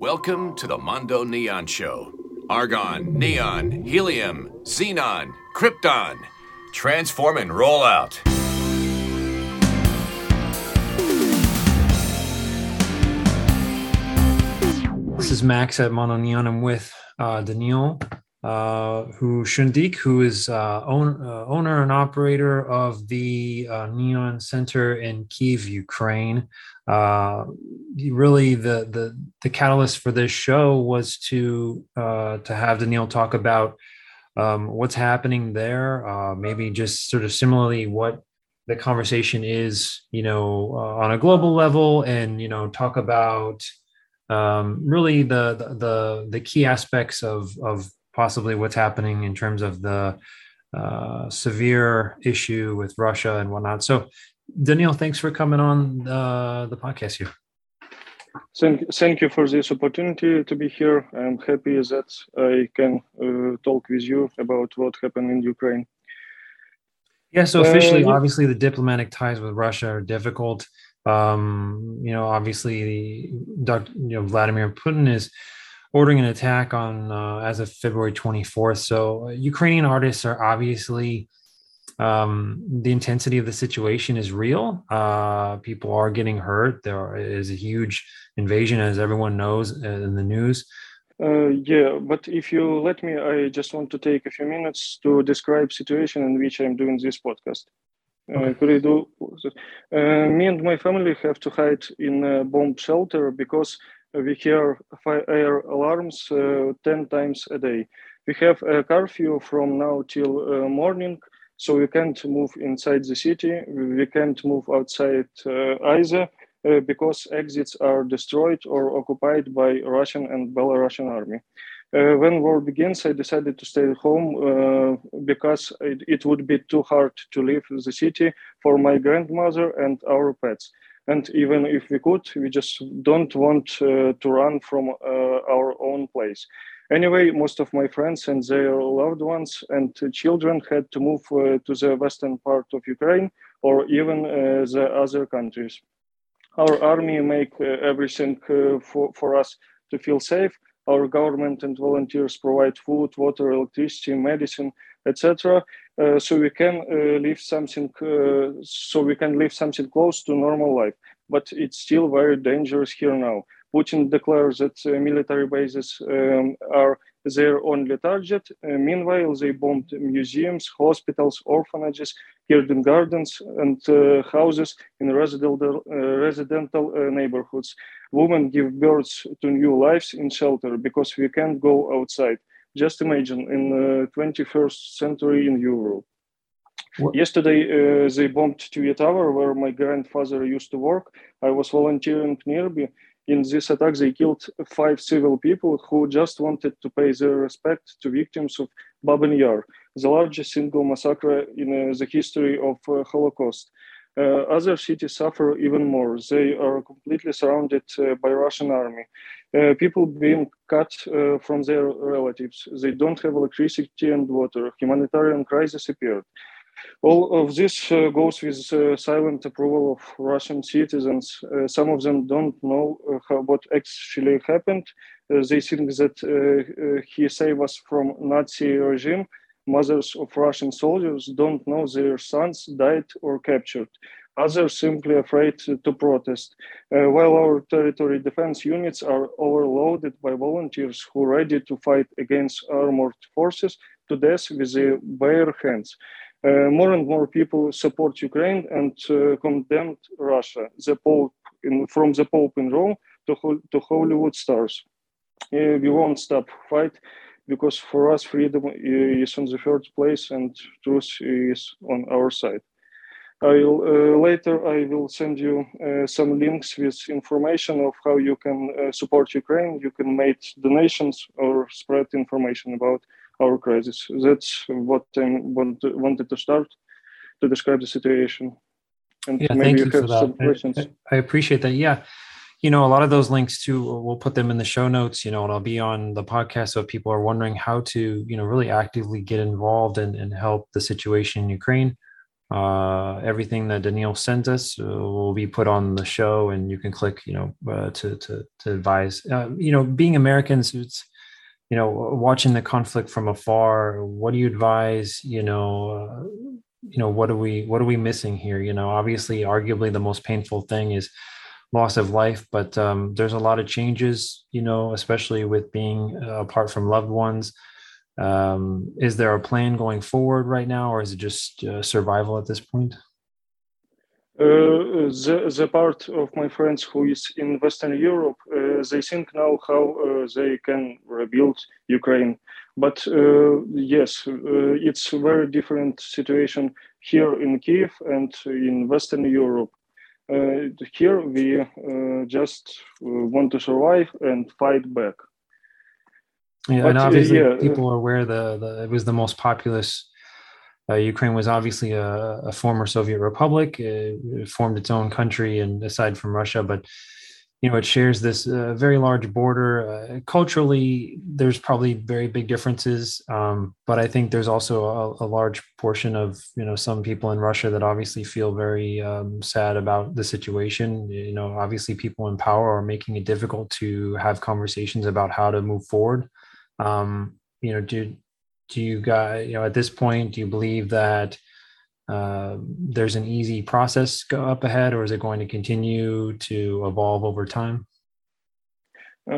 Welcome to the Mondo Neon Show. Argon, neon, helium, xenon, krypton. Transform and roll out. This is Max at Mondo Neon. I'm with uh, uh, who Shundik, who is uh, own, uh, owner and operator of the uh, Neon Center in Kiev, Ukraine. Uh, really, the the the catalyst for this show was to uh, to have Daniil talk about um, what's happening there. Maybe just sort of similarly what the conversation is, you know, on a global level, and you know, talk about um, really the the the key aspects of of possibly what's happening in terms of the uh, severe issue with Russia and whatnot. So, Daniel, thanks for coming on uh, the podcast here. Thank, thank you for this opportunity to be here. I'm happy that I can uh, talk with you about what happened in Ukraine. Yeah, so officially, uh, obviously, the diplomatic ties with Russia are difficult. Um, you know, obviously. You know, Vladimir Putin is ordering an attack on uh, as of February 24th. So, uh, Ukrainian artists are obviously um, the intensity of the situation is real. Uh, people are getting hurt. There is a huge invasion, as everyone knows uh, in the news. Uh, yeah, but if you let me, I just want to take a few minutes to describe situation in which I'm doing this podcast. Uh, could I do? Uh, me and my family have to hide in a bomb shelter because we hear fire alarms uh, 10 times a day. We have a curfew from now till morning so we can't move inside the city. We can't move outside uh, either uh, because exits are destroyed or occupied by Russian and Belarusian army. Uh, when war begins, I decided to stay at home uh, because it, it, would be too hard to leave the city for my grandmother and our pets. And even if we could, we just don't want uh, to run from uh, our own place. Anyway, most of my friends and their loved ones and children had to move uh, to the western part of Ukraine or even uh, the other countries. Our army make everything for, for us to feel safe. Our government and volunteers provide food, water, electricity, medicine, etc. Uh, so we can uh, live something. so we can live something close to normal life. But it's still very dangerous here now. Putin declares that uh, military bases um, are their only target. Uh, meanwhile, they bombed museums, hospitals, orphanages, garden gardens, and uh, houses in residential, residential neighborhoods. Women give birth to new lives in shelter because we can't go outside. Just imagine in the 21st century in Europe. What? Yesterday, uh, they bombed TV Tower, where my grandfather used to work. I was volunteering nearby in this attack, they killed five civil people who just wanted to pay their respect to victims of Babin Yar, the largest single massacre in uh, the history of uh, Holocaust. Uh, other cities suffer even more. They are completely surrounded uh, by Russian army. Uh, people being cut uh, from their relatives. They don't have electricity and water. Humanitarian crisis appeared. All of this goes with silent approval of Russian citizens. Some of them don't know how, what actually happened. Uh, they think that uh, he saved us from Nazi regime. Mothers of Russian soldiers don't know their sons died or captured. Others simply afraid to protest. while our territory defense units are overloaded by volunteers who are ready to fight against armored forces to death with their bare hands. Uh, more and more people support Ukraine and uh, condemned Russia. The Pope, in, from the Pope in Rome to, to Hollywood stars. Uh, we won't stop fight because for us freedom is on the first place and truth is on our side. I'll, uh, later I will send you uh, some links with information of how you can uh, support Ukraine. You can make donations or spread information about our crisis. That's what I want to, wanted to start to describe the situation. And yeah, maybe you, you have some questions. I, I appreciate that. Yeah you know a lot of those links too we'll put them in the show notes you know and i'll be on the podcast so if people are wondering how to you know really actively get involved and, and help the situation in ukraine uh, everything that Daniil sends us uh, will be put on the show, and you can click, you know, uh, to to to advise. Uh, you know, being Americans, it's you know, watching the conflict from afar. What do you advise? You know, uh, you know, what are we what are we missing here? You know, obviously, arguably, the most painful thing is loss of life, but um, there's a lot of changes. You know, especially with being apart from loved ones um, is there a plan going forward right now, or is it just uh, survival at this point? Uh, the, the part of my friends who is in Western Europe, uh, they think now how uh, they can rebuild Ukraine. But uh, yes, uh, it's a very different situation here in Kiev and in Western Europe. Uh, here we uh, just uh, want to survive and fight back. Yeah, but, and obviously yeah. people are aware the, the it was the most populous. Uh, Ukraine was obviously a, a former Soviet republic. It, it, formed its own country, and aside from Russia, but you know it shares this uh, very large border. Uh, culturally, there's probably very big differences, um, but I think there's also a, a, large portion of you know some people in Russia that obviously feel very um, sad about the situation. You know, obviously people in power are making it difficult to have conversations about how to move forward. Um, you know, do do you guys, you know, at this point, do you believe that uh, there's an easy process go up ahead, or is it going to continue to evolve over time? Uh,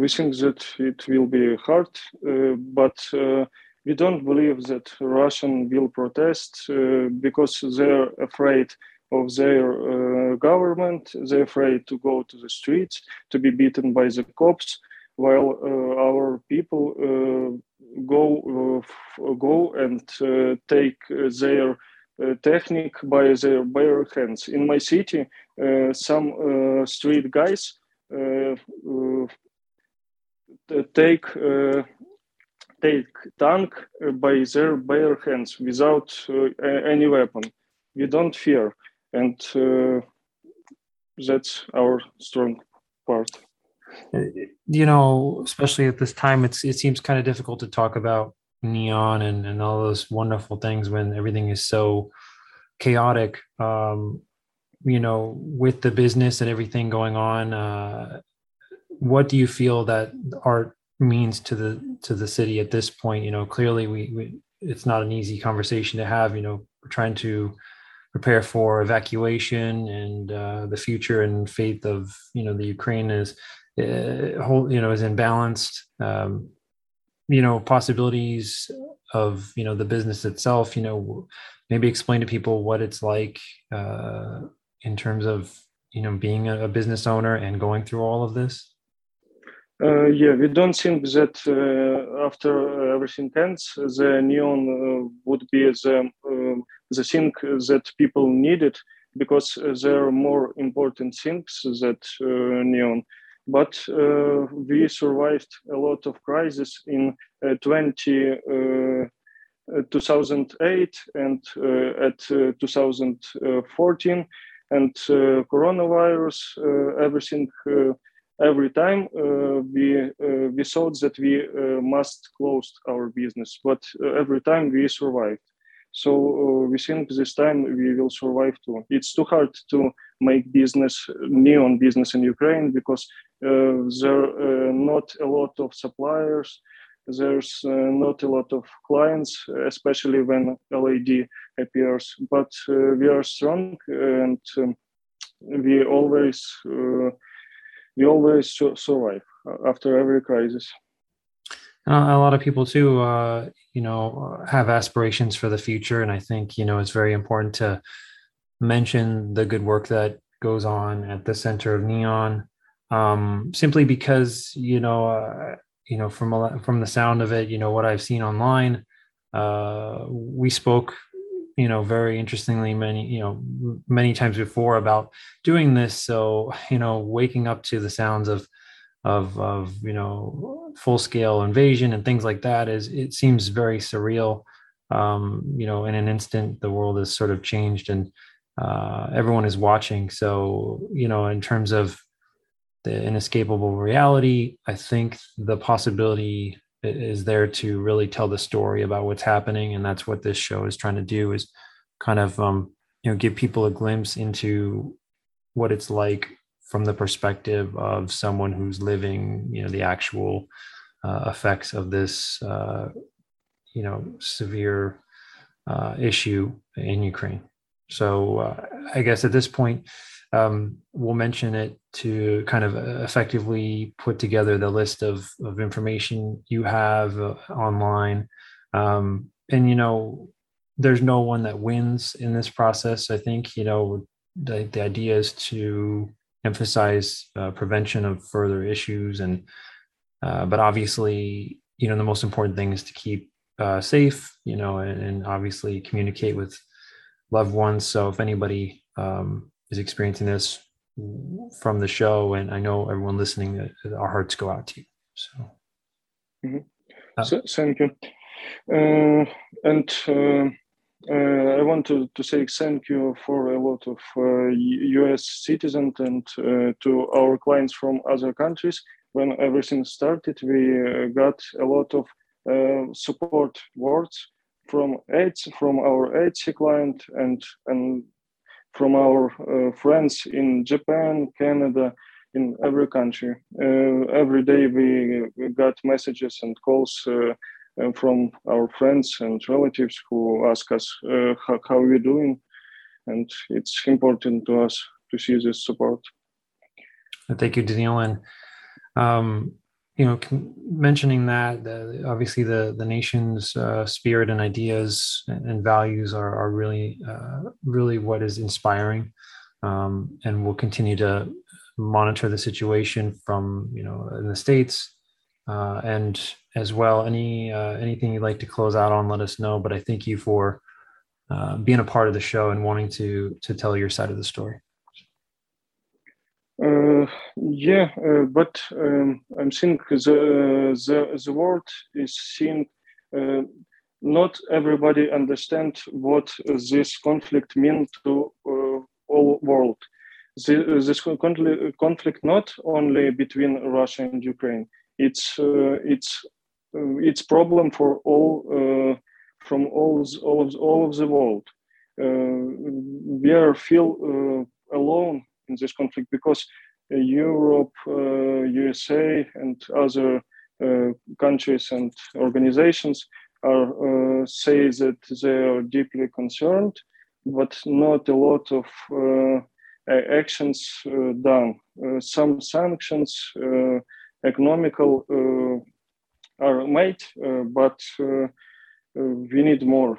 we think that it will be hard, uh, but uh, we don't believe that Russian will protest uh, because they're afraid of their uh, government. They're afraid to go to the streets, to be beaten by the cops while uh, our people uh, go uh, go and uh, take uh, their uh, technique by their bare hands. In my city, some street guys take take tank by their bare hands without any weapon. We don't fear, and that's our strong part you know, especially at this time, it's it seems kind of difficult to talk about neon and, and all those wonderful things when everything is so chaotic. Um, you know, with the business and everything going on, uh, what do you feel that art means to the to the city at this point? You know, clearly we, we it's not an easy conversation to have. You know, we're trying to prepare for evacuation and uh, the future and faith of you know the Ukraine is uh, whole you know is imbalanced um, you know possibilities of you know the business itself you know maybe explain to people what it's like uh, in terms of you know being a, business owner and going through all of this? Uh, yeah, we don't think that uh, after everything ends, the neon uh, would be the um, the thing that people needed because there are more important things that uh, neon but uh, we survived a lot of crises in uh, 20, uh, 2008 and at 2014 and coronavirus everything every time uh, we uh, we thought that we uh, must close our business. But every time we survived so we think this time we will survive too it's too hard to make business neon business in ukraine because uh, there are uh, not a lot of suppliers there's uh, not a lot of clients especially when LED appears. But we are strong and um, we always we always survive after every crisis uh, a lot of people too uh, you know have aspirations for the future. And i think you know it's very important to mention the good work that goes on at the center of neon um, simply because you know uh, you know from from the sound of it you know what i've seen online uh, we spoke you know very interestingly many you know many times before about doing this. So you know waking up to the sounds of of of you know full scale invasion and things like that is it seems very surreal um you know in an instant the world has sort of changed and uh everyone is watching so you know in terms of the inescapable reality. I think the possibility is there to really tell the story about what's happening, and that's what this show is trying to do: is kind of um, you know give people a glimpse into what it's like from the perspective of someone who's living you know the actual uh, effects of this uh, you know severe uh, issue in Ukraine. So uh, I guess at this point, um, we'll mention it to kind of effectively put together the list of, of information you have uh, online. Um, and, you know, there's no one that wins in this process. I think, you know, the, the idea is to emphasize uh, prevention of further issues. And, uh, but obviously, you know, the most important thing is to keep uh, safe, you know, and, and, obviously communicate with loved ones. So if anybody um, is experiencing this from the show, and I know everyone listening, our hearts go out to you. So, mm-hmm. uh, so thank you. Uh, and uh, uh I want to, to say thank you for a lot of US uh, citizens and uh, to our clients from other countries. When everything started, we got a lot of support words from AIDS, from our AIDS client, and and from our uh, friends in Japan, Canada, in every country. Uh, every day we, we, got messages and calls uh, from our friends and relatives who ask us how, how we're doing, and it's important to us to see this support. Thank you, Daniel. And um, you know, mentioning that the, obviously the the nation's uh, spirit and ideas and values are are really uh, really what is inspiring, um, and we'll continue to monitor the situation from you know in the states, uh, and as well any uh, anything you'd like to close out on, let us know. But I thank you for uh, being a part of the show and wanting to to tell your side of the story. Uh, yeah, uh, but um, I'm think the the the world is seeing. Uh, not everybody understand what this conflict means to all world. The, this conflict not only between Russia and Ukraine. It's uh, it's uh, it's problem for all from all all of all of the world. we are feel alone in this conflict because uh, Europe, USA, uh, and other uh, countries and organizations are say that they are deeply concerned, but not a lot of actions done. some sanctions, economical, are made, but we need more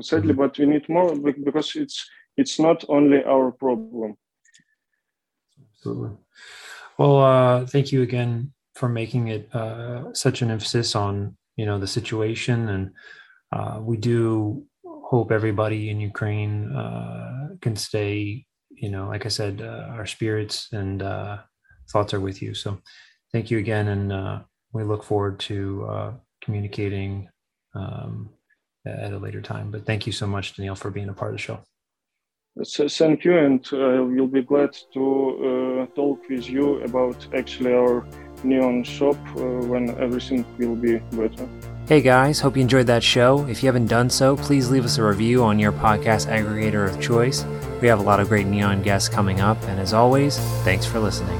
sadly but we need more because it's it's not only our problem Absolutely. Well, uh, thank you again for making it uh, such an emphasis on you know the situation, and uh, we do hope everybody in Ukraine uh, can stay. You know, like I said, uh, our spirits and uh, thoughts are with you. So, thank you again, and we look forward to communicating um, at a later time. But thank you so much, Daniel, for being a part of the show. So thank you, and uh, we'll be glad to uh, talk with you about actually our neon shop uh, when everything will be better. Hey guys, hope you enjoyed that show. If you haven't done so, please leave us a review on your podcast aggregator of choice. We have a lot of great neon guests coming up, and as always, thanks for listening.